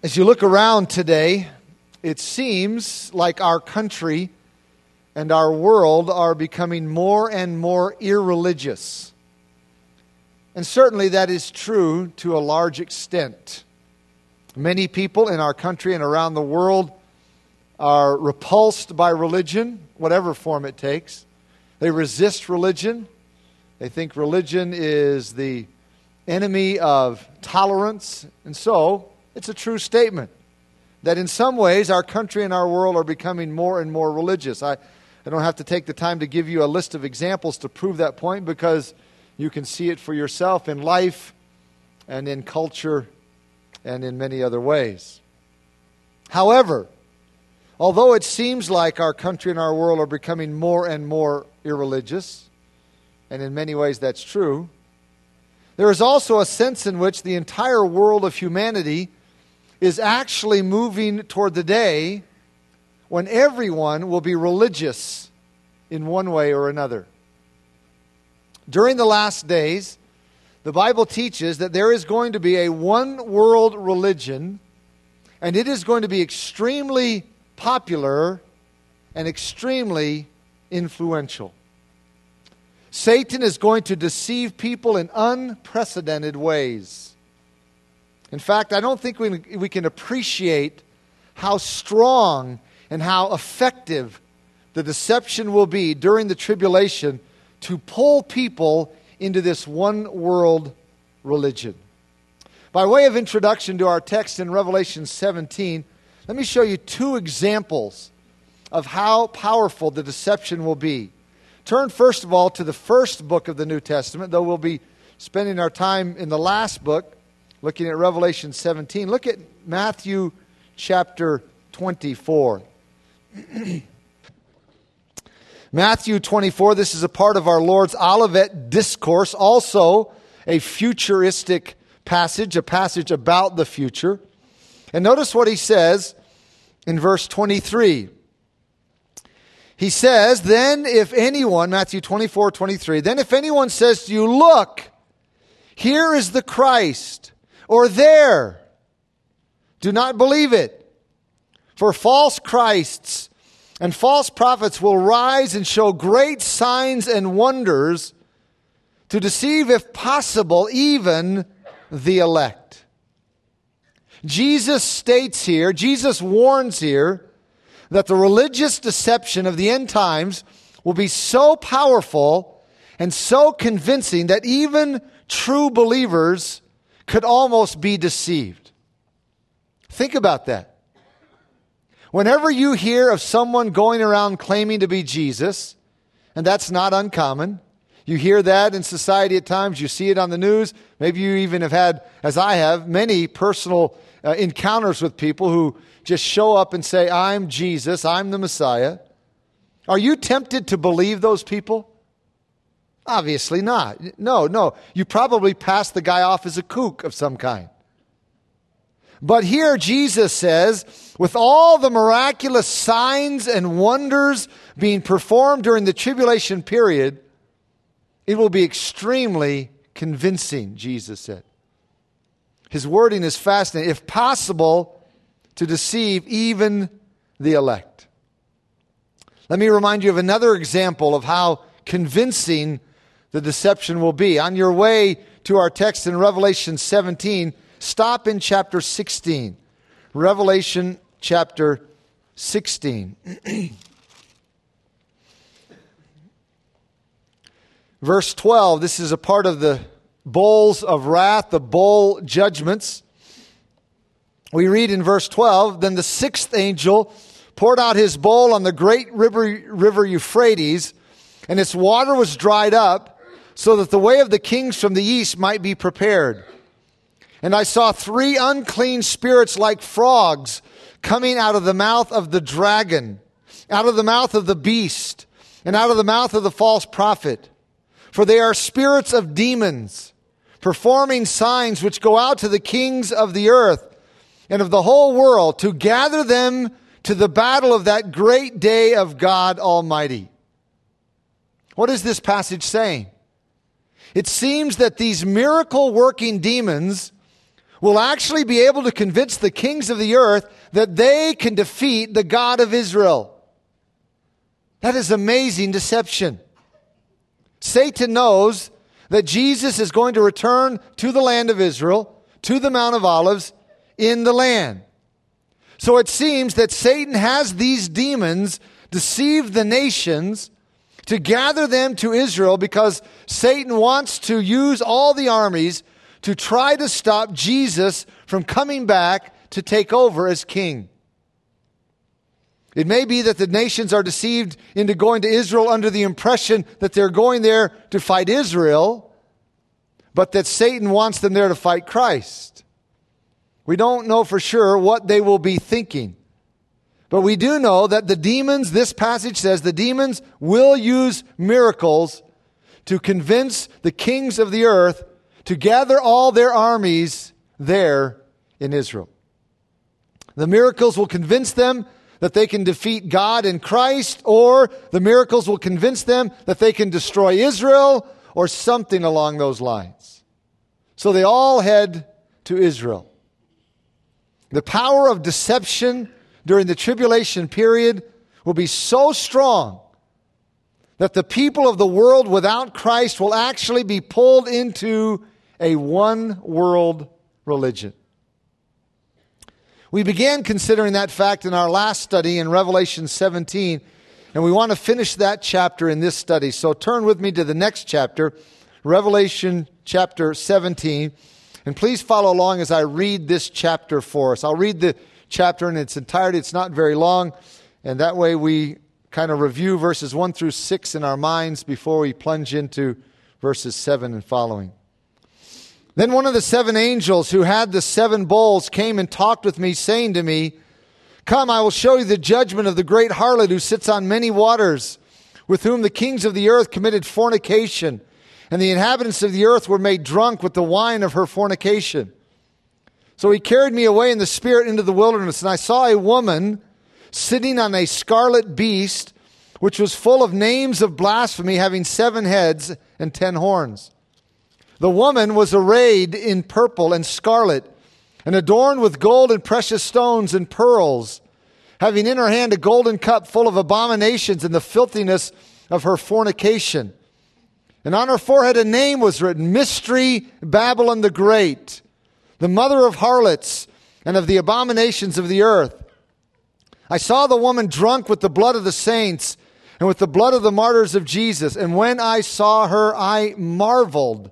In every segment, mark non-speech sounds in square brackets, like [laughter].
As you look around today, it seems like our country and our world are becoming more and more irreligious. And certainly that is true to a large extent. Many people in our country and around the world are repulsed by religion, whatever form it takes. They resist religion. They think religion is the enemy of tolerance. And so, it's a true statement that in some ways our country and our world are becoming more and more religious. I, I don't have to take the time to give you a list of examples to prove that point because you can see it for yourself in life and in culture and in many other ways. However, although it seems like our country and our world are becoming more and more irreligious, and in many ways that's true, there is also a sense in which the entire world of humanity is actually moving toward the day when everyone will be religious in one way or another. During the last days, the Bible teaches that there is going to be a one world religion, and it is going to be extremely popular and extremely influential. Satan is going to deceive people in unprecedented ways. In fact, I don't think we, we can appreciate how strong and how effective the deception will be during the tribulation to pull people into this one world religion. By way of introduction to our text in Revelation 17, let me show you two examples of how powerful the deception will be. Turn first of all to the first book of the New Testament, though we'll be spending our time in the last book, looking at Revelation 17. Look at Matthew chapter 24. [clears throat] Matthew 24, this is a part of our Lord's Olivet discourse, also a futuristic passage, a passage about the future. And notice what he says in verse 23. He says, Then if anyone, Matthew 24, 23, then if anyone says to you, Look, here is the Christ, or there. Do not believe it. For false Christs and false prophets will rise and show great signs and wonders to deceive, if possible, even the elect. Jesus states here, Jesus warns here, that the religious deception of the end times will be so powerful and so convincing that even true believers could almost be deceived. Think about that. Whenever you hear of someone going around claiming to be Jesus, and that's not uncommon, you hear that in society at times, you see it on the news. Maybe you even have had, as I have, many personal uh, encounters with people who just show up and say, I'm Jesus, I'm the Messiah. Are you tempted to believe those people? Obviously not. No, no. You probably passed the guy off as a kook of some kind. But here Jesus says, with all the miraculous signs and wonders being performed during the tribulation period, it will be extremely convincing, Jesus said. His wording is fascinating. If possible, to deceive even the elect. Let me remind you of another example of how convincing the deception will be. On your way to our text in Revelation 17, stop in chapter 16. Revelation chapter 16. [clears throat] Verse 12, this is a part of the bowls of wrath, the bowl judgments. We read in verse 12 Then the sixth angel poured out his bowl on the great river, river Euphrates, and its water was dried up so that the way of the kings from the east might be prepared. And I saw three unclean spirits like frogs coming out of the mouth of the dragon, out of the mouth of the beast, and out of the mouth of the false prophet. For they are spirits of demons, performing signs which go out to the kings of the earth and of the whole world to gather them to the battle of that great day of God Almighty. What is this passage saying? It seems that these miracle working demons will actually be able to convince the kings of the earth that they can defeat the God of Israel. That is amazing deception. Satan knows that Jesus is going to return to the land of Israel, to the Mount of Olives, in the land. So it seems that Satan has these demons deceive the nations to gather them to Israel because Satan wants to use all the armies to try to stop Jesus from coming back to take over as king. It may be that the nations are deceived into going to Israel under the impression that they're going there to fight Israel, but that Satan wants them there to fight Christ. We don't know for sure what they will be thinking. But we do know that the demons, this passage says, the demons will use miracles to convince the kings of the earth to gather all their armies there in Israel. The miracles will convince them that they can defeat God and Christ, or the miracles will convince them that they can destroy Israel, or something along those lines. So they all head to Israel. The power of deception during the tribulation period will be so strong that the people of the world without Christ will actually be pulled into a one world religion. We began considering that fact in our last study in Revelation 17, and we want to finish that chapter in this study. So turn with me to the next chapter, Revelation chapter 17, and please follow along as I read this chapter for us. I'll read the chapter in its entirety, it's not very long, and that way we kind of review verses 1 through 6 in our minds before we plunge into verses 7 and following. Then one of the seven angels who had the seven bowls came and talked with me, saying to me, Come, I will show you the judgment of the great harlot who sits on many waters, with whom the kings of the earth committed fornication, and the inhabitants of the earth were made drunk with the wine of her fornication. So he carried me away in the spirit into the wilderness, and I saw a woman sitting on a scarlet beast, which was full of names of blasphemy, having seven heads and ten horns. The woman was arrayed in purple and scarlet, and adorned with gold and precious stones and pearls, having in her hand a golden cup full of abominations and the filthiness of her fornication. And on her forehead a name was written Mystery Babylon the Great, the mother of harlots and of the abominations of the earth. I saw the woman drunk with the blood of the saints and with the blood of the martyrs of Jesus. And when I saw her, I marveled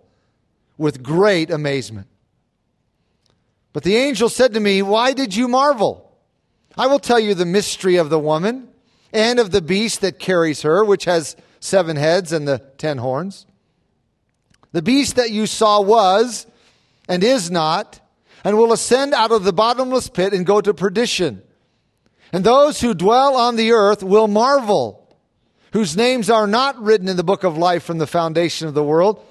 with great amazement. But the angel said to me, Why did you marvel? I will tell you the mystery of the woman and of the beast that carries her, which has seven heads and the ten horns. The beast that you saw was and is not, and will ascend out of the bottomless pit and go to perdition. And those who dwell on the earth will marvel, whose names are not written in the book of life from the foundation of the world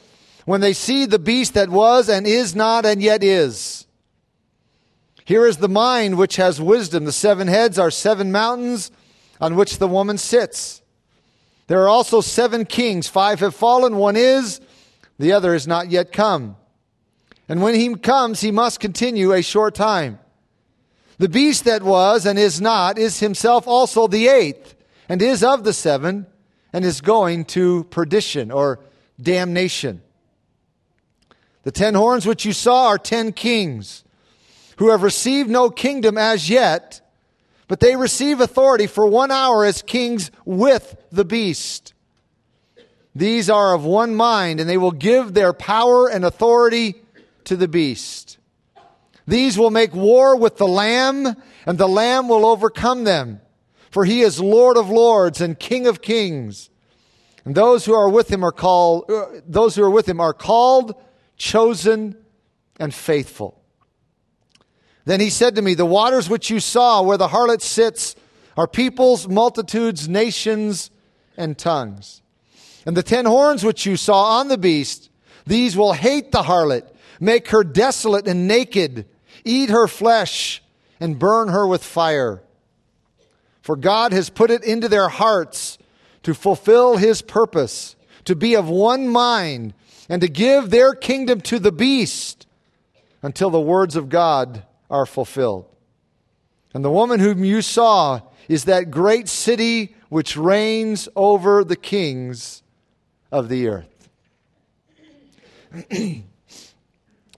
when they see the beast that was and is not and yet is. Here is the mind which has wisdom. The seven heads are seven mountains on which the woman sits. There are also seven kings. Five have fallen, one is, the other is not yet come. And when he comes, he must continue a short time. The beast that was and is not is himself also the eighth, and is of the seven, and is going to perdition or damnation. The ten horns which you saw are ten kings who have received no kingdom as yet, but they receive authority for one hour as kings with the beast. These are of one mind, and they will give their power and authority to the beast. These will make war with the Lamb, and the Lamb will overcome them. For he is Lord of lords and King of kings. And those who are with him are called, uh, those who are with him are called chosen, and faithful. Then he said to me, The waters which you saw where the harlot sits are peoples, multitudes, nations, and tongues. And the ten horns which you saw on the beast, these will hate the harlot, make her desolate and naked, eat her flesh, and burn her with fire. For God has put it into their hearts to fulfill his purpose, to be of one mind and to give their kingdom to the beast, until the words of God are fulfilled. And the woman whom you saw is that great city which reigns over the kings of the earth. [clears throat]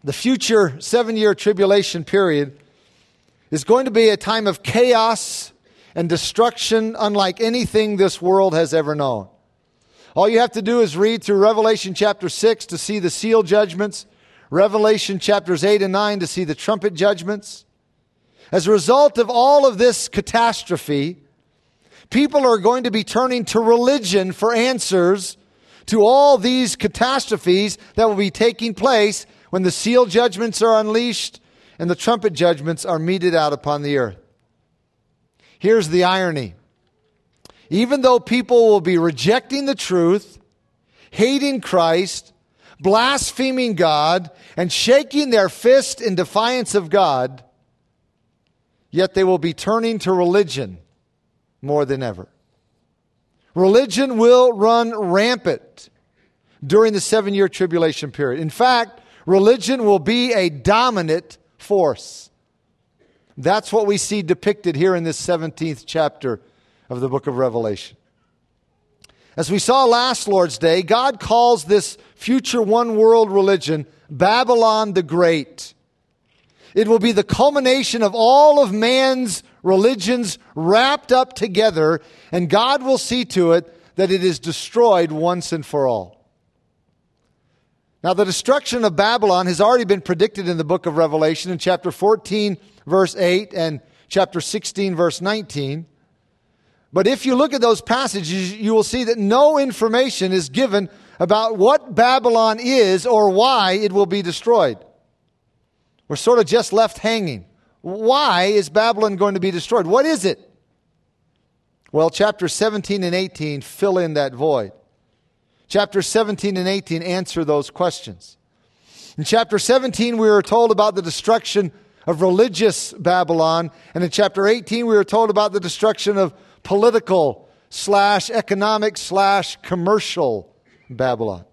the future seven year tribulation period is going to be a time of chaos and destruction unlike anything this world has ever known. All you have to do is read through Revelation chapter 6 to see the seal judgments, Revelation chapters 8 and 9 to see the trumpet judgments. As a result of all of this catastrophe, people are going to be turning to religion for answers to all these catastrophes that will be taking place when the seal judgments are unleashed and the trumpet judgments are meted out upon the earth. Here's the irony. Even though people will be rejecting the truth, hating Christ, blaspheming God, and shaking their fist in defiance of God, yet they will be turning to religion more than ever. Religion will run rampant during the seven year tribulation period. In fact, religion will be a dominant force. That's what we see depicted here in this 17th chapter of the book of Revelation. As we saw last Lord's Day, God calls this future one world religion Babylon the Great. It will be the culmination of all of man's religions wrapped up together, and God will see to it that it is destroyed once and for all. Now, the destruction of Babylon has already been predicted in the book of Revelation in chapter 14, verse 8, and chapter 16, verse 19. But if you look at those passages, you will see that no information is given about what Babylon is or why it will be destroyed. We're sort of just left hanging. Why is Babylon going to be destroyed? What is it? Well, chapter 17 and 18 fill in that void. Chapter 17 and 18 answer those questions. In chapter 17, we were told about the destruction of religious Babylon, and in chapter 18, we were told about the destruction of political slash economic slash commercial Babylon.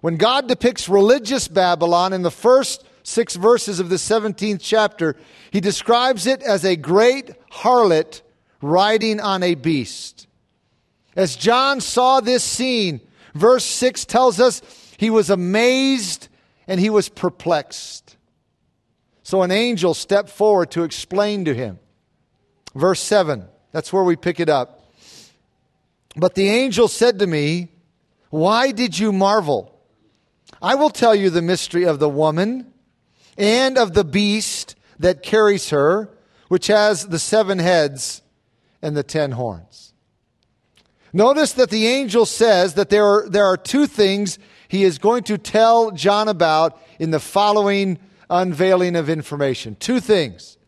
When God depicts religious Babylon in the first six verses of the 17th chapter, he describes it as a great harlot riding on a beast. As John saw this scene, verse 6 tells us he was amazed and he was perplexed. So an angel stepped forward to explain to him. Verse 7, that's where we pick it up. But the angel said to me, Why did you marvel? I will tell you the mystery of the woman and of the beast that carries her, which has the seven heads and the ten horns. Notice that the angel says that there are, there are two things he is going to tell John about in the following unveiling of information. Two things.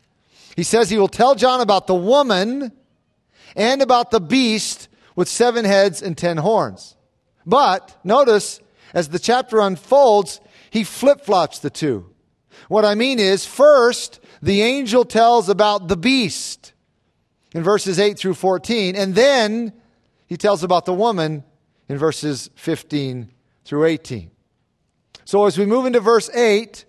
He says he will tell John about the woman and about the beast with seven heads and ten horns. But notice, as the chapter unfolds, he flip flops the two. What I mean is, first, the angel tells about the beast in verses 8 through 14, and then he tells about the woman in verses 15 through 18. So as we move into verse 8,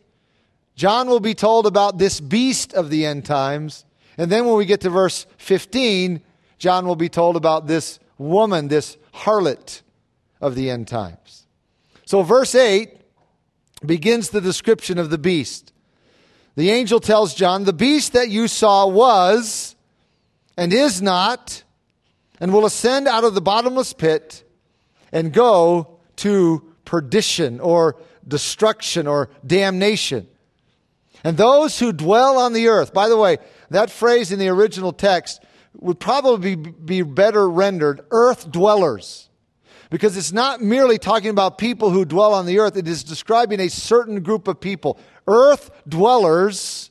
John will be told about this beast of the end times. And then when we get to verse 15, John will be told about this woman, this harlot of the end times. So verse 8 begins the description of the beast. The angel tells John, The beast that you saw was and is not and will ascend out of the bottomless pit and go to perdition or destruction or damnation. And those who dwell on the earth, by the way, that phrase in the original text would probably be better rendered earth dwellers. Because it's not merely talking about people who dwell on the earth, it is describing a certain group of people. Earth dwellers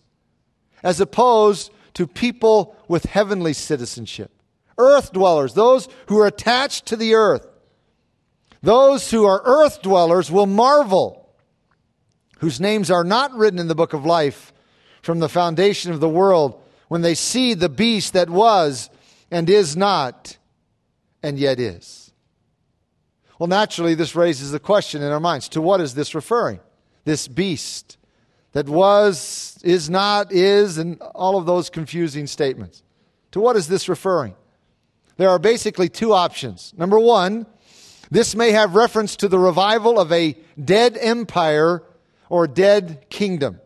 as opposed to people with heavenly citizenship earth dwellers, those who are attached to the earth. Those who are earth dwellers will marvel, whose names are not written in the book of life from the foundation of the world, when they see the beast that was and is not and yet is. Well, naturally, this raises the question in our minds to what is this referring? This beast that was, is not, is, and all of those confusing statements. To what is this referring? There are basically two options. Number one, this may have reference to the revival of a dead empire or dead kingdom.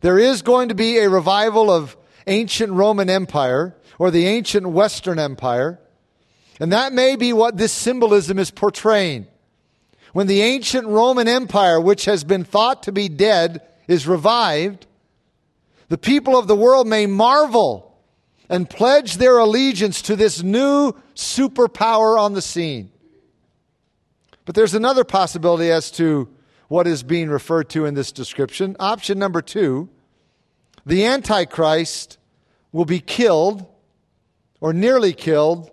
There is going to be a revival of ancient Roman Empire or the ancient Western Empire. And that may be what this symbolism is portraying. When the ancient Roman Empire, which has been thought to be dead, is revived, the people of the world may marvel and pledge their allegiance to this new superpower on the scene. But there's another possibility as to what is being referred to in this description. Option number two the Antichrist will be killed or nearly killed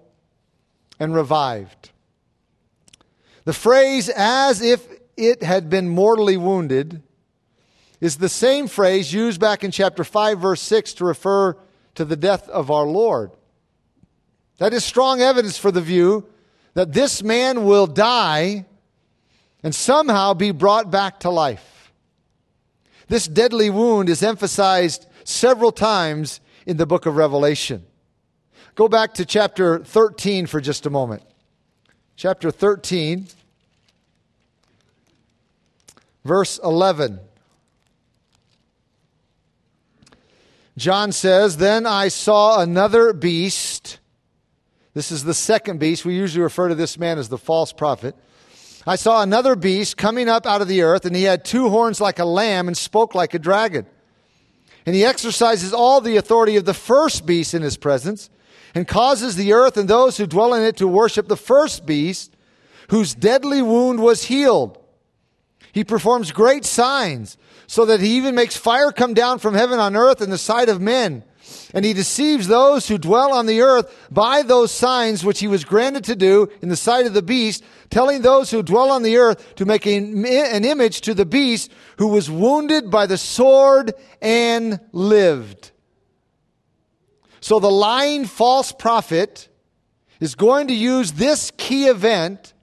and revived. The phrase, as if it had been mortally wounded, is the same phrase used back in chapter 5, verse 6 to refer to the death of our Lord. That is strong evidence for the view that this man will die and somehow be brought back to life. This deadly wound is emphasized several times in the book of Revelation. Go back to chapter 13 for just a moment. Chapter 13 verse 11. John says, Then I saw another beast. This is the second beast. We usually refer to this man as the false prophet. I saw another beast coming up out of the earth, and he had two horns like a lamb and spoke like a dragon. And he exercises all the authority of the first beast in his presence, and causes the earth and those who dwell in it to worship the first beast, whose deadly wound was healed. He performs great signs, so that he even makes fire come down from heaven on earth in the sight of men. And he deceives those who dwell on the earth by those signs which he was granted to do in the sight of the beast, telling those who dwell on the earth to make an image to the beast who was wounded by the sword and lived. So the lying false prophet is going to use this key event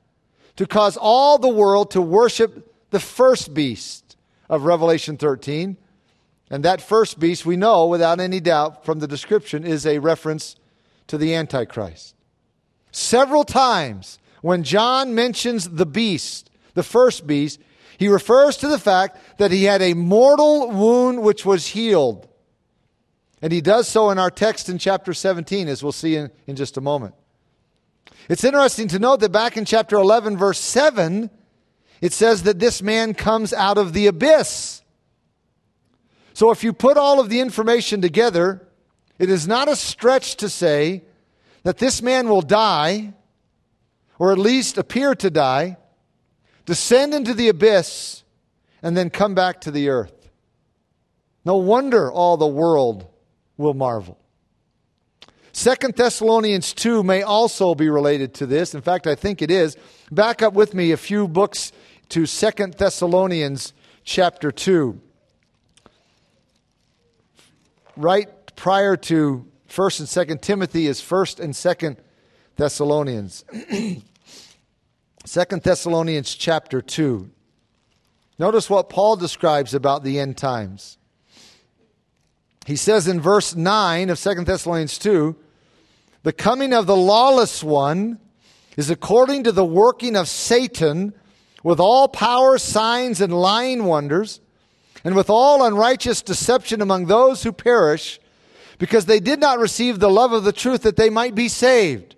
to cause all the world to worship the first beast of Revelation 13. And that first beast, we know without any doubt from the description, is a reference to the Antichrist. Several times when John mentions the beast, the first beast, he refers to the fact that he had a mortal wound which was healed. And he does so in our text in chapter 17, as we'll see in, in just a moment. It's interesting to note that back in chapter 11, verse 7, it says that this man comes out of the abyss. So if you put all of the information together, it is not a stretch to say that this man will die, or at least appear to die, descend into the abyss, and then come back to the earth. No wonder all the world will marvel. Second Thessalonians 2 may also be related to this. In fact, I think it is. Back up with me a few books to Second Thessalonians chapter 2. Right prior to 1st and 2nd Timothy is 1st and 2nd Thessalonians. [clears throat] 2nd Thessalonians chapter 2. Notice what Paul describes about the end times. He says in verse 9 of 2 Thessalonians 2 the coming of the lawless one is according to the working of Satan with all power, signs, and lying wonders, and with all unrighteous deception among those who perish, because they did not receive the love of the truth that they might be saved.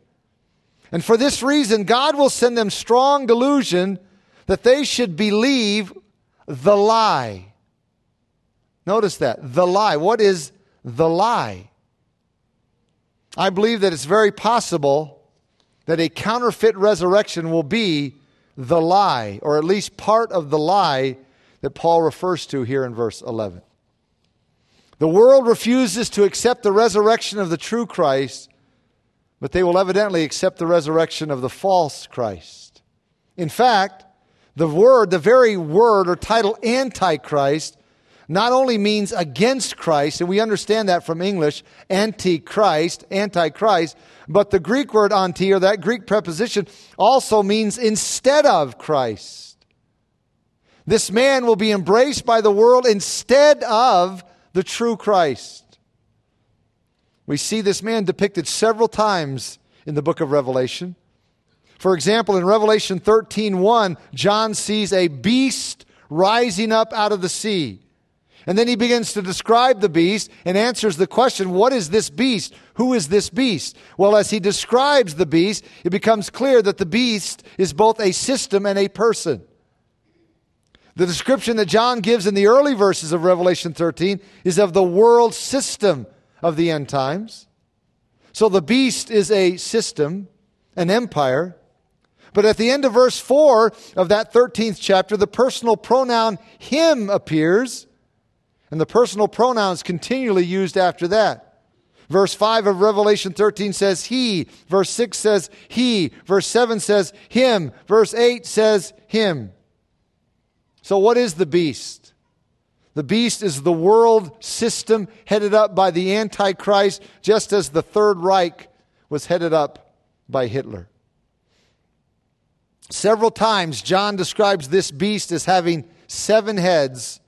And for this reason, God will send them strong delusion that they should believe the lie. Notice that. The lie. What is the lie? I believe that it's very possible that a counterfeit resurrection will be the lie, or at least part of the lie that Paul refers to here in verse 11. The world refuses to accept the resurrection of the true Christ, but they will evidently accept the resurrection of the false Christ. In fact, the word, the very word or title Antichrist, not only means against Christ, and we understand that from English, antichrist, antichrist, but the Greek word anti, or that Greek preposition, also means instead of Christ. This man will be embraced by the world instead of the true Christ. We see this man depicted several times in the book of Revelation. For example, in Revelation 13:1, John sees a beast rising up out of the sea. And then he begins to describe the beast and answers the question, what is this beast? Who is this beast? Well, as he describes the beast, it becomes clear that the beast is both a system and a person. The description that John gives in the early verses of Revelation 13 is of the world system of the end times. So the beast is a system, an empire. But at the end of verse 4 of that 13th chapter, the personal pronoun him appears, and the personal pronouns continually used after that. Verse 5 of Revelation 13 says he. Verse 6 says he. Verse 7 says him. Verse 8 says him. So, what is the beast? The beast is the world system headed up by the Antichrist, just as the Third Reich was headed up by Hitler. Several times, John describes this beast as having seven heads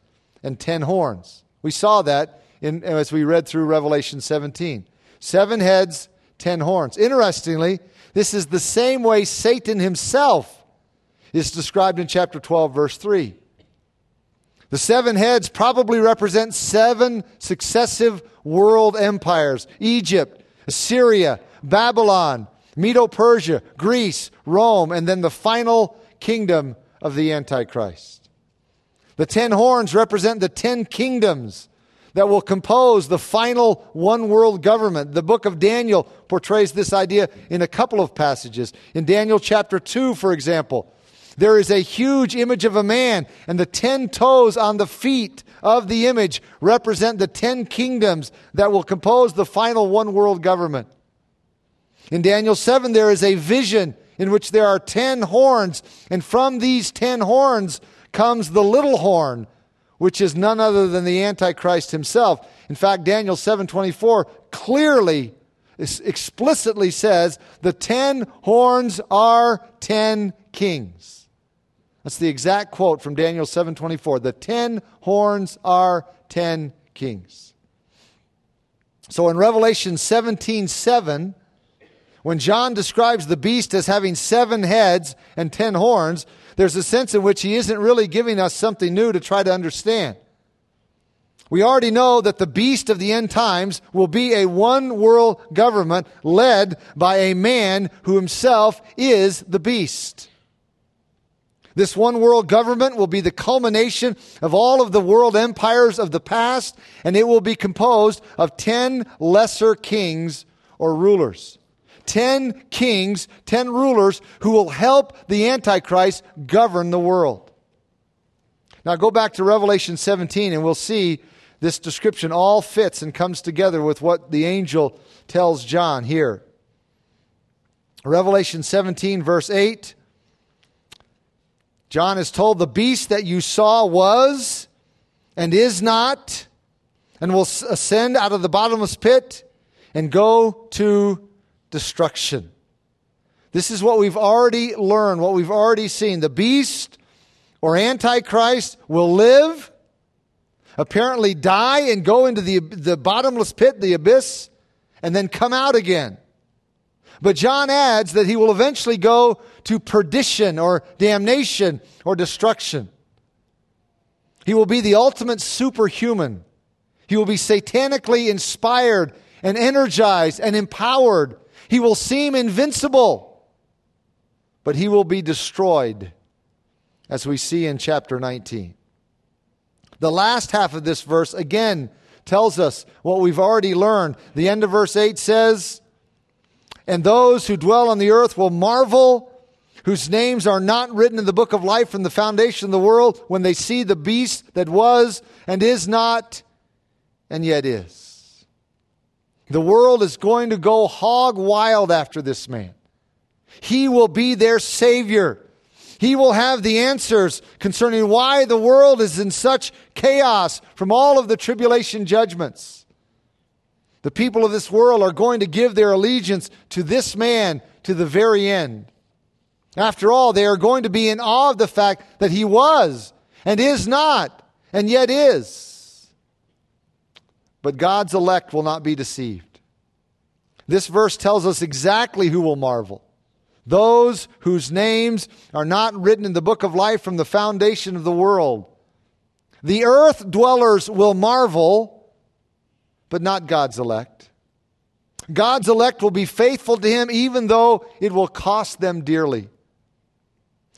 and ten horns. We saw that in, as we read through Revelation 17. Seven heads, ten horns. Interestingly, this is the same way Satan himself is described in chapter 12, verse 3. The seven heads probably represent seven successive world empires Egypt, Assyria, Babylon, Medo Persia, Greece, Rome, and then the final kingdom of the Antichrist. The ten horns represent the ten kingdoms that will compose the final one world government. The book of Daniel portrays this idea in a couple of passages. In Daniel chapter 2, for example, there is a huge image of a man, and the ten toes on the feet of the image represent the ten kingdoms that will compose the final one world government. In Daniel 7, there is a vision in which there are ten horns, and from these ten horns comes the little horn, which is none other than the Antichrist himself. In fact, Daniel 7:24 clearly explicitly says the ten horns are ten kings. That's the exact quote from Daniel 7:24. The ten horns are ten kings. So in Revelation 17:7, 7, when John describes the beast as having seven heads and ten horns, there's a sense in which he isn't really giving us something new to try to understand. We already know that the beast of the end times will be a one world government led by a man who himself is the beast. This one world government will be the culmination of all of the world empires of the past, and it will be composed of ten lesser kings or rulers. 10 kings, 10 rulers who will help the Antichrist govern the world. Now go back to Revelation 17 and we'll see this description all fits and comes together with what the angel tells John here. Revelation 17, verse 8. John is told, The beast that you saw was and is not, and will ascend out of the bottomless pit and go to destruction. This is what we've already learned, what we've already seen. The beast or Antichrist will live, apparently die, and go into the, the bottomless pit, the abyss, and then come out again. But John adds that he will eventually go to perdition or damnation or destruction. He will be the ultimate superhuman. He will be satanically inspired and energized and empowered he will seem invincible, but he will be destroyed, as we see in chapter 19. The last half of this verse again tells us what we've already learned. The end of verse 8 says, And those who dwell on the earth will marvel, whose names are not written in the book of life from the foundation of the world, when they see the beast that was and is not and yet is. The world is going to go hog wild after this man. He will be their Savior. He will have the answers concerning why the world is in such chaos from all of the tribulation judgments. The people of this world are going to give their allegiance to this man to the very end. After all, they are going to be in awe of the fact that he was and is not, and yet is. But God's elect will not be deceived. This verse tells us exactly who will marvel. Those whose names are not written in the book of life from the foundation of the world. The earth dwellers will marvel, but not God's elect. God's elect will be faithful to him even though it will cost them dearly.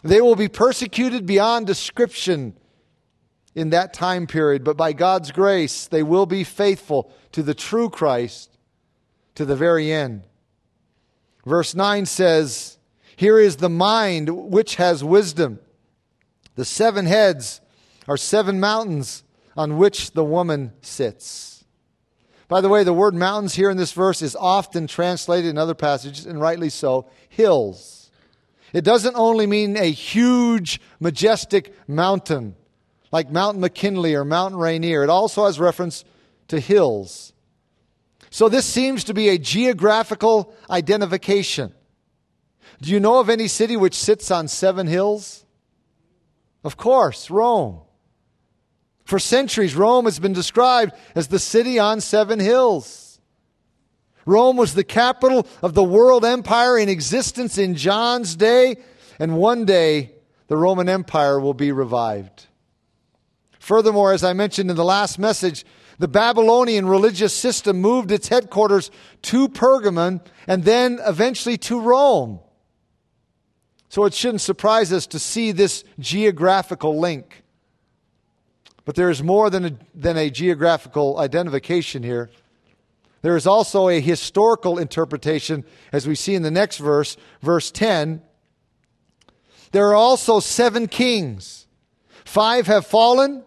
They will be persecuted beyond description in that time period, but by God's grace, they will be faithful to the true Christ to the very end. Verse 9 says, Here is the mind which has wisdom. The seven heads are seven mountains on which the woman sits. By the way, the word mountains here in this verse is often translated in other passages, and rightly so, hills. It doesn't only mean a huge, majestic mountain like Mount McKinley or Mount Rainier. It also has reference to hills. So this seems to be a geographical identification. Do you know of any city which sits on seven hills? Of course, Rome. For centuries, Rome has been described as the city on seven hills. Rome was the capital of the world empire in existence in John's day, and one day the Roman Empire will be revived. Furthermore, as I mentioned in the last message, the Babylonian religious system moved its headquarters to Pergamon and then eventually to Rome. So it shouldn't surprise us to see this geographical link. But there is more than a, than a geographical identification here. There is also a historical interpretation, as we see in the next verse, verse 10. There are also seven kings. Five have fallen,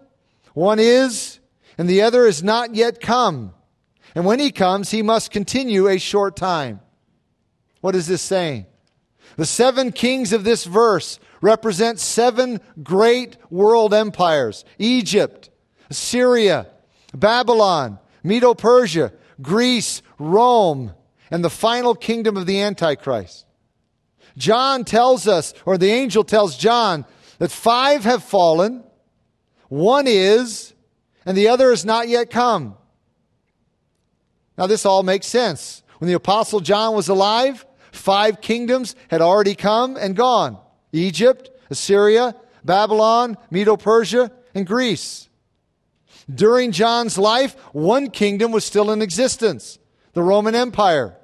one is, and the other is not yet come. And when he comes, he must continue a short time. What is this saying? The seven kings of this verse represent seven great world empires Egypt, Assyria, Babylon, Medo Persia, Greece, Rome, and the final kingdom of the Antichrist. John tells us, or the angel tells John, that five have fallen, one is, and the other is not yet come. Now, this all makes sense. When the Apostle John was alive, five kingdoms had already come and gone Egypt, Assyria, Babylon, Medo Persia, and Greece. During John's life, one kingdom was still in existence the Roman Empire.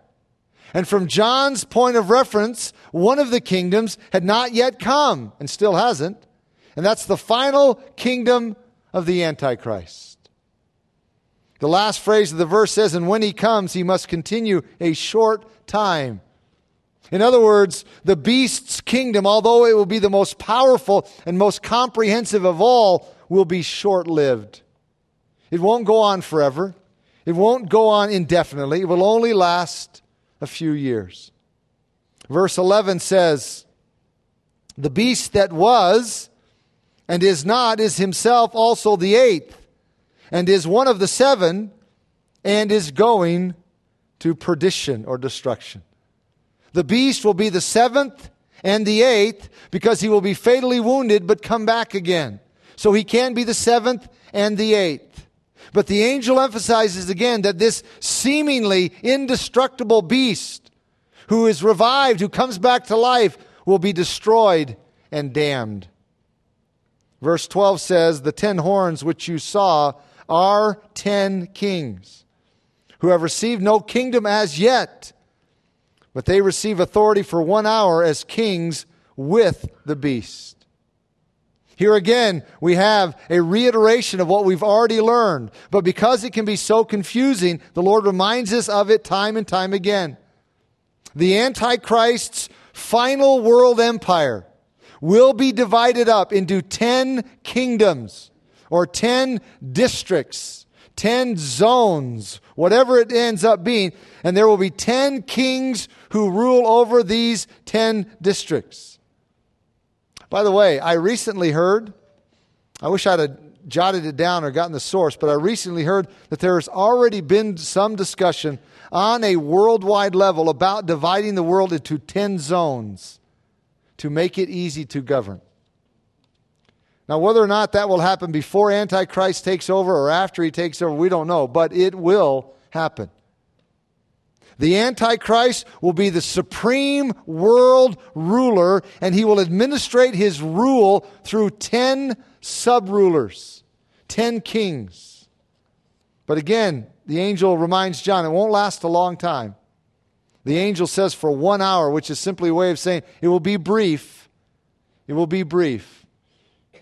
And from John's point of reference, one of the kingdoms had not yet come and still hasn't. And that's the final kingdom of the Antichrist. The last phrase of the verse says, And when he comes, he must continue a short time. In other words, the beast's kingdom, although it will be the most powerful and most comprehensive of all, will be short lived. It won't go on forever. It won't go on indefinitely. It will only last a few years. Verse 11 says, The beast that was and is not is himself also the eighth, and is one of the seven, and is going to perdition or destruction. The beast will be the seventh and the eighth because he will be fatally wounded but come back again. So he can be the seventh and the eighth. But the angel emphasizes again that this seemingly indestructible beast who is revived, who comes back to life, will be destroyed and damned. Verse 12 says, The ten horns which you saw are ten kings who have received no kingdom as yet, but they receive authority for one hour as kings with the beast. Here again, we have a reiteration of what we've already learned, but because it can be so confusing, the Lord reminds us of it time and time again. The Antichrist's final world empire will be divided up into 10 kingdoms or 10 districts, 10 zones, whatever it ends up being. And there will be 10 kings who rule over these 10 districts. By the way, I recently heard, I wish I'd have jotted it down or gotten the source, but I recently heard that there has already been some discussion on a worldwide level about dividing the world into 10 zones to make it easy to govern. Now, whether or not that will happen before Antichrist takes over or after he takes over, we don't know, but it will happen. The Antichrist will be the supreme world ruler, and he will administrate his rule through 10 sub rulers, 10 kings. But again, the angel reminds John it won't last a long time. The angel says for one hour, which is simply a way of saying it will be brief. It will be brief.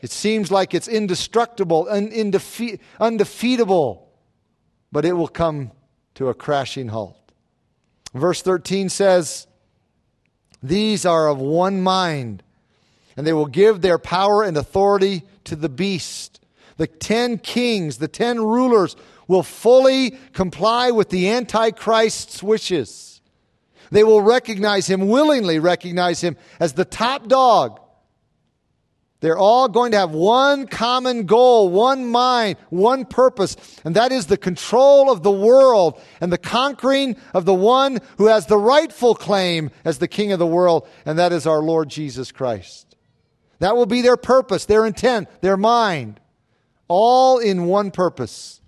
It seems like it's indestructible and undefeatable, but it will come to a crashing halt. Verse 13 says, These are of one mind, and they will give their power and authority to the beast. The ten kings, the ten rulers, will fully comply with the Antichrist's wishes. They will recognize him, willingly recognize him as the top dog they're all going to have one common goal, one mind, one purpose, and that is the control of the world and the conquering of the one who has the rightful claim as the king of the world, and that is our Lord Jesus Christ. That will be their purpose, their intent, their mind, all in one purpose.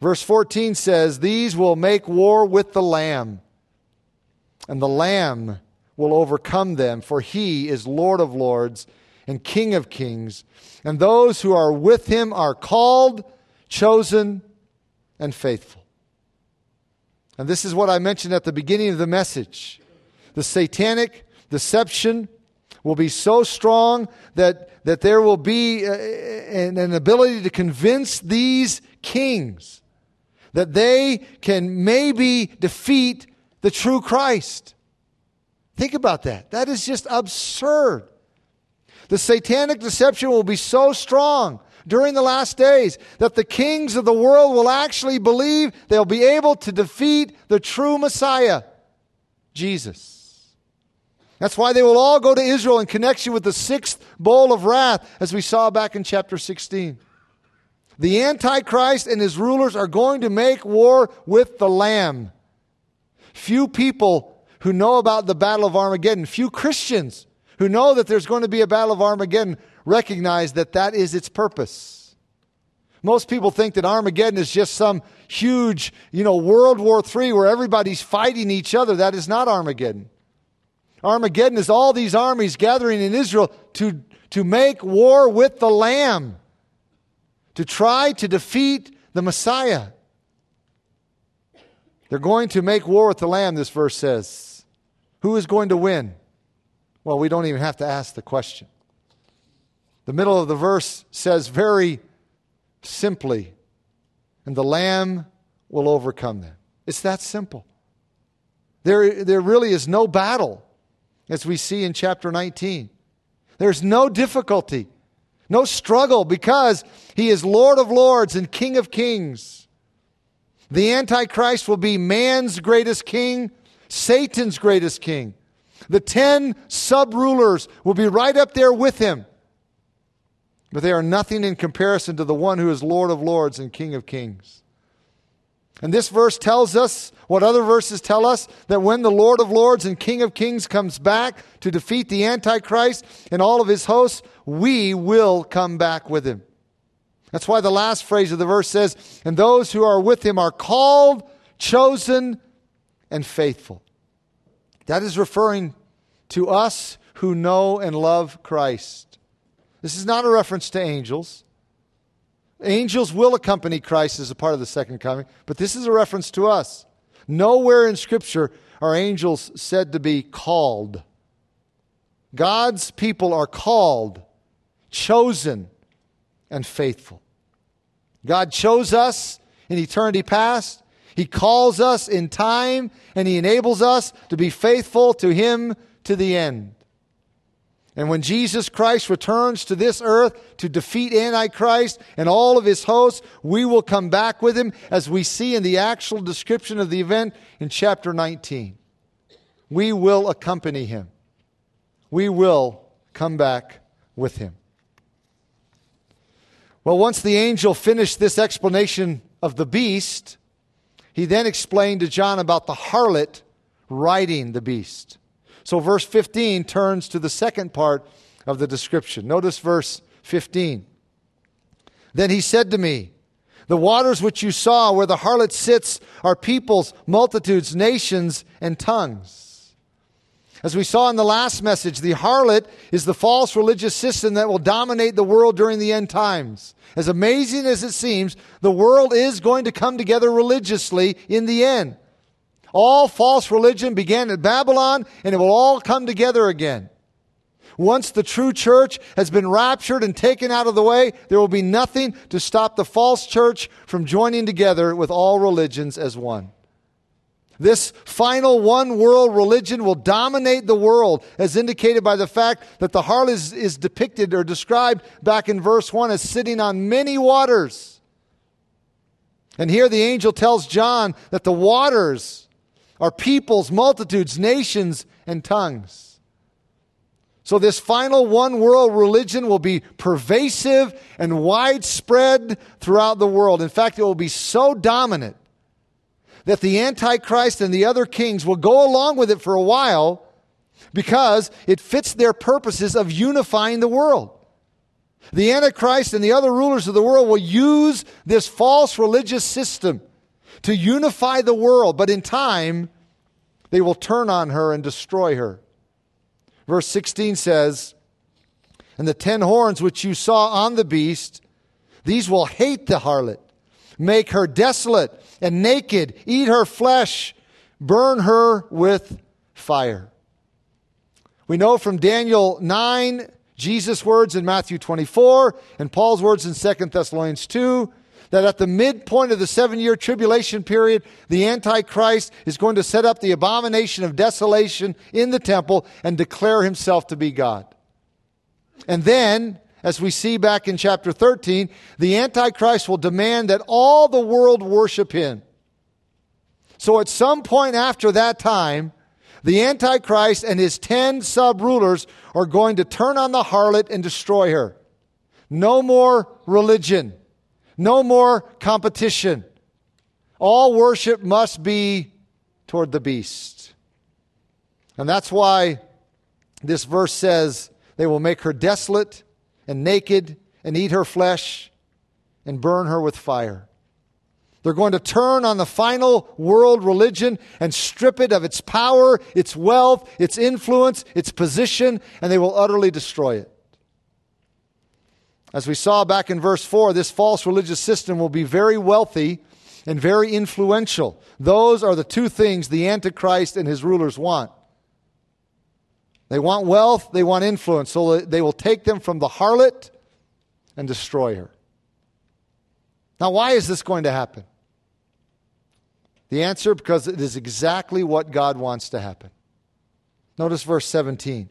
Verse 14 says, These will make war with the Lamb, and the Lamb will overcome them, for he is Lord of lords and King of kings. And those who are with him are called, chosen, and faithful. And this is what I mentioned at the beginning of the message. The satanic deception will be so strong that, that there will be a, uh, an, an ability to convince these kings that they can maybe defeat the true Christ. Think about that. That is just absurd. The satanic deception will be so strong during the last days that the kings of the world will actually believe they'll be able to defeat the true Messiah, Jesus. That's why they will all go to Israel in connection with the sixth bowl of wrath, as we saw back in chapter 16. The Antichrist and his rulers are going to make war with the Lamb. Few people who know about the Battle of Armageddon, few Christians who know that there's going to be a battle of Armageddon recognize that that is its purpose. Most people think that Armageddon is just some huge, you know, World War III where everybody's fighting each other. That is not Armageddon. Armageddon is all these armies gathering in Israel to, to make war with the Lamb, to try to defeat the Messiah. They're going to make war with the Lamb, this verse says. Who is going to win? Well, we don't even have to ask the question. The middle of the verse says very simply, and the Lamb will overcome them. It's that simple. There, there really is no battle, as we see in chapter 19. There's no difficulty, no struggle, because he is Lord of lords and King of kings. The Antichrist will be man's greatest king, Satan's greatest king. The ten sub rulers will be right up there with him. But they are nothing in comparison to the one who is Lord of lords and King of kings. And this verse tells us what other verses tell us that when the Lord of lords and King of kings comes back to defeat the Antichrist and all of his hosts, we will come back with him. That's why the last phrase of the verse says, And those who are with him are called, chosen, and faithful. That is referring to us who know and love Christ. This is not a reference to angels. Angels will accompany Christ as a part of the second coming, but this is a reference to us. Nowhere in Scripture are angels said to be called. God's people are called, chosen, and faithful. God chose us in eternity past. He calls us in time and He enables us to be faithful to Him to the end. And when Jesus Christ returns to this earth to defeat Antichrist and all of his hosts, we will come back with him as we see in the actual description of the event in chapter 19. We will accompany him. We will come back with him. Well, once the angel finished this explanation of the beast, he then explained to John about the harlot riding the beast. So, verse 15 turns to the second part of the description. Notice verse 15. Then he said to me, The waters which you saw where the harlot sits are peoples, multitudes, nations, and tongues. As we saw in the last message, the harlot is the false religious system that will dominate the world during the end times. As amazing as it seems, the world is going to come together religiously in the end. All false religion began at Babylon, and it will all come together again. Once the true church has been raptured and taken out of the way, there will be nothing to stop the false church from joining together with all religions as one. This final one world religion will dominate the world, as indicated by the fact that the harlot is, is, depicted or described back in verse 1 as sitting on many waters. And here the angel tells John that the waters are peoples, multitudes, nations, and tongues. So, this final one world religion will be pervasive and widespread throughout the world. In fact, it will be so dominant that the Antichrist and the other kings will go along with it for a while because it fits their purposes of unifying the world. The Antichrist and the other rulers of the world will use this false religious system to unify the world, but in time, they will turn on her and destroy her. Verse 16 says, And the ten horns which you saw on the beast, these will hate the harlot, make her desolate and naked, eat her flesh, burn her with fire. We know from Daniel 9, Jesus' words in Matthew 24, and Paul's words in 2 Thessalonians 2, that at the midpoint of the seven year tribulation period, the Antichrist is going to set up the abomination of desolation in the temple and declare himself to be God. And then as we see back in chapter 13, the Antichrist will demand that all the world worship him. So at some point after that time, the Antichrist and his 10 sub rulers are going to turn on the harlot and destroy her. No more religion. No more competition. All worship must be toward the beast. And that's why this verse says they will make her desolate and naked and eat her flesh and burn her with fire. They're going to turn on the final world religion and strip it of its power, its wealth, its influence, its position, and they will utterly destroy it. As we saw back in verse 4, this false religious system will be very wealthy and very influential. Those are the two things the Antichrist and his rulers want. They want wealth, they want influence, so they will take them from the harlot and destroy her. Now, why is this going to happen? The answer because it is exactly what God wants to happen. Notice verse 17.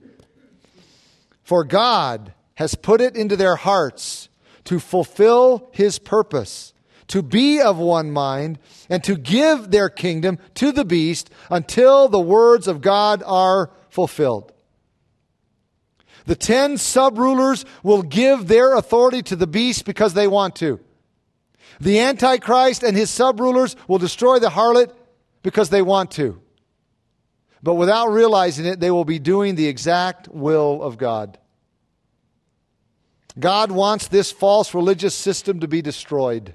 For God has put it into their hearts to fulfill his purpose, to be of one mind, and to give their kingdom to the beast until the words of God are fulfilled. The ten sub rulers will give their authority to the beast because they want to. The Antichrist and his sub rulers will destroy the harlot because they want to. But without realizing it, they will be doing the exact will of God. God wants this false religious system to be destroyed.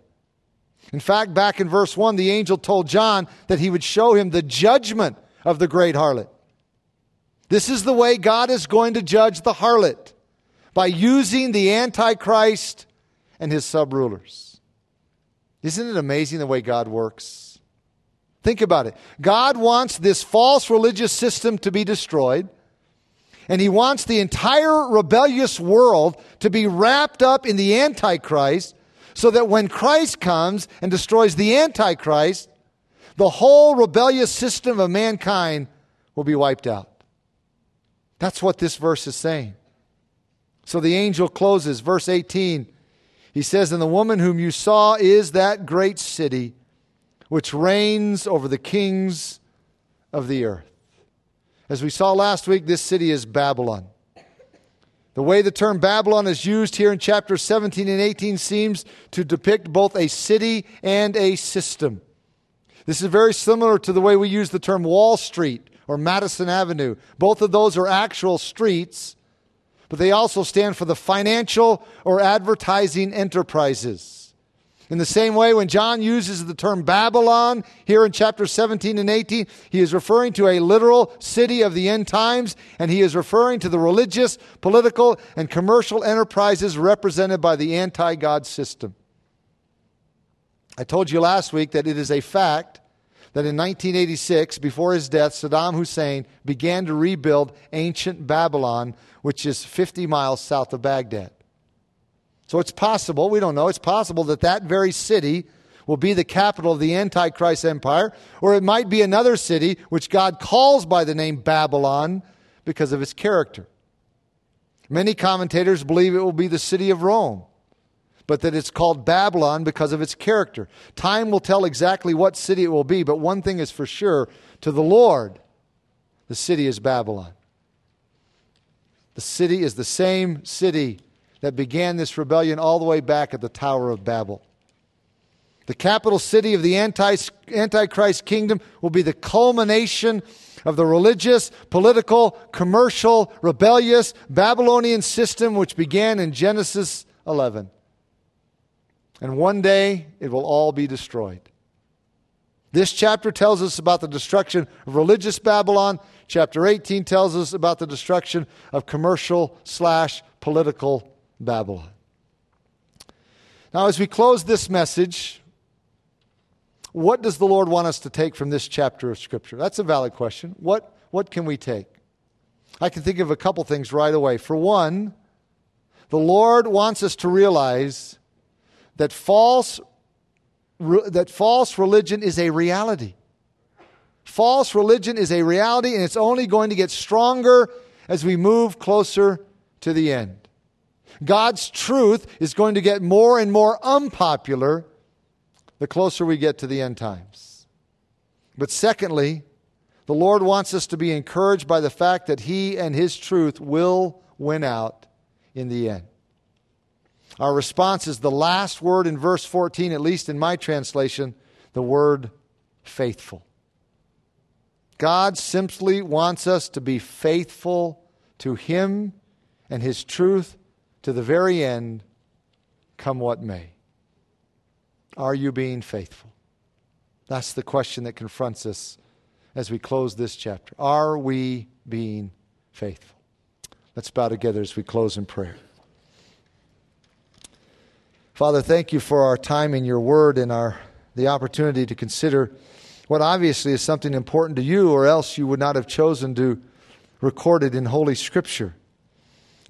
In fact, back in verse 1, the angel told John that he would show him the judgment of the great harlot. This is the way God is going to judge the harlot by using the Antichrist and his sub rulers. Isn't it amazing the way God works? Think about it. God wants this false religious system to be destroyed, and he wants the entire rebellious world to be wrapped up in the Antichrist so that when Christ comes and destroys the Antichrist, the whole rebellious system of mankind will be wiped out. That's what this verse is saying. So the angel closes, verse 18. He says, And the woman whom you saw is that great city which reigns over the kings of the earth. As we saw last week, this city is Babylon. The way the term Babylon is used here in chapters 17 and 18 seems to depict both a city and a system. This is very similar to the way we use the term Wall Street or Madison Avenue. Both of those are actual streets, but they also stand for the financial or advertising enterprises. In the same way, when John uses the term Babylon here in chapter 17 and 18, he is referring to a literal city of the end times, and he is referring to the religious, political, and commercial enterprises represented by the anti God system. I told you last week that it is a fact that in 1986, before his death, Saddam Hussein began to rebuild ancient Babylon, which is 50 miles south of Baghdad. So it's possible, we don't know, it's possible that that very city will be the capital of the Antichrist empire, or it might be another city which God calls by the name Babylon because of its character. Many commentators believe it will be the city of Rome, but that it's called Babylon because of its character. Time will tell exactly what city it will be, but one thing is for sure to the Lord, the city is Babylon. The city is the same city that began this rebellion all the way back at the Tower of Babel. The capital city of the Antichrist kingdom will be the culmination of the religious, political, commercial, rebellious Babylonian system which began in Genesis 11. And one day it will all be destroyed. This chapter tells us about the destruction of religious Babylon. Chapter 18 tells us about the destruction of commercial slash political Babylon. Now, as we close this message, what does the Lord want us to take from this chapter of Scripture? That's a valid question. What, what can we take? I can think of a couple things right away. For one, the Lord wants us to realize that false, that false religion is a reality. False religion is a reality, and it's only going to get stronger as we move closer to the end. God's truth is going to get more and more unpopular the closer we get to the end times. But secondly, the Lord wants us to be encouraged by the fact that He and His truth will win out in the end. Our response is the last word in verse 14, at least in my translation, the word faithful. God simply wants us to be faithful to Him and His truth to the very end, come what may. Are you being faithful? That's the question that confronts us as we close this chapter. Are we being faithful? Let's bow together as we close in prayer. Father, thank you for our time in your word and our the opportunity to consider what obviously is something important to you, or else you would not have chosen to record it in Holy Scripture.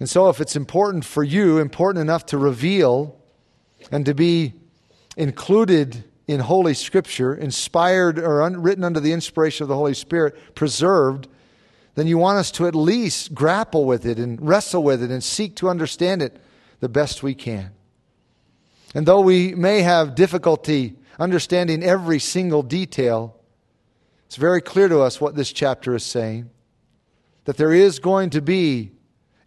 And so, if it's important for you, important enough to reveal and to be included in Holy Scripture, inspired or un- written under the inspiration of the Holy Spirit, preserved, then you want us to at least grapple with it and wrestle with it and seek to understand it the best we can. And though we may have difficulty understanding every single detail, it's very clear to us what this chapter is saying that there is going to be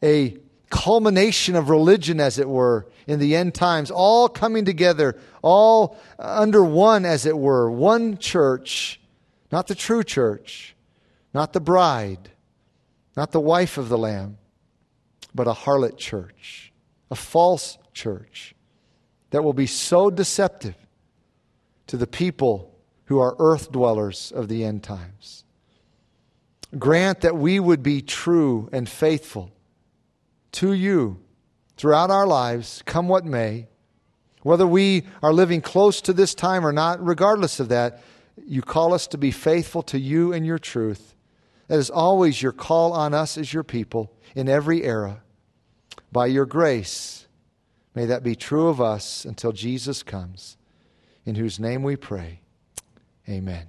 a culmination of religion, as it were, in the end times, all coming together, all under one, as it were, one church, not the true church, not the bride, not the wife of the Lamb, but a harlot church, a false church that will be so deceptive to the people who are earth dwellers of the end times. Grant that we would be true and faithful to you throughout our lives, come what may. Whether we are living close to this time or not, regardless of that, you call us to be faithful to you and your truth. That is always your call on us as your people in every era. By your grace, may that be true of us until Jesus comes, in whose name we pray. Amen.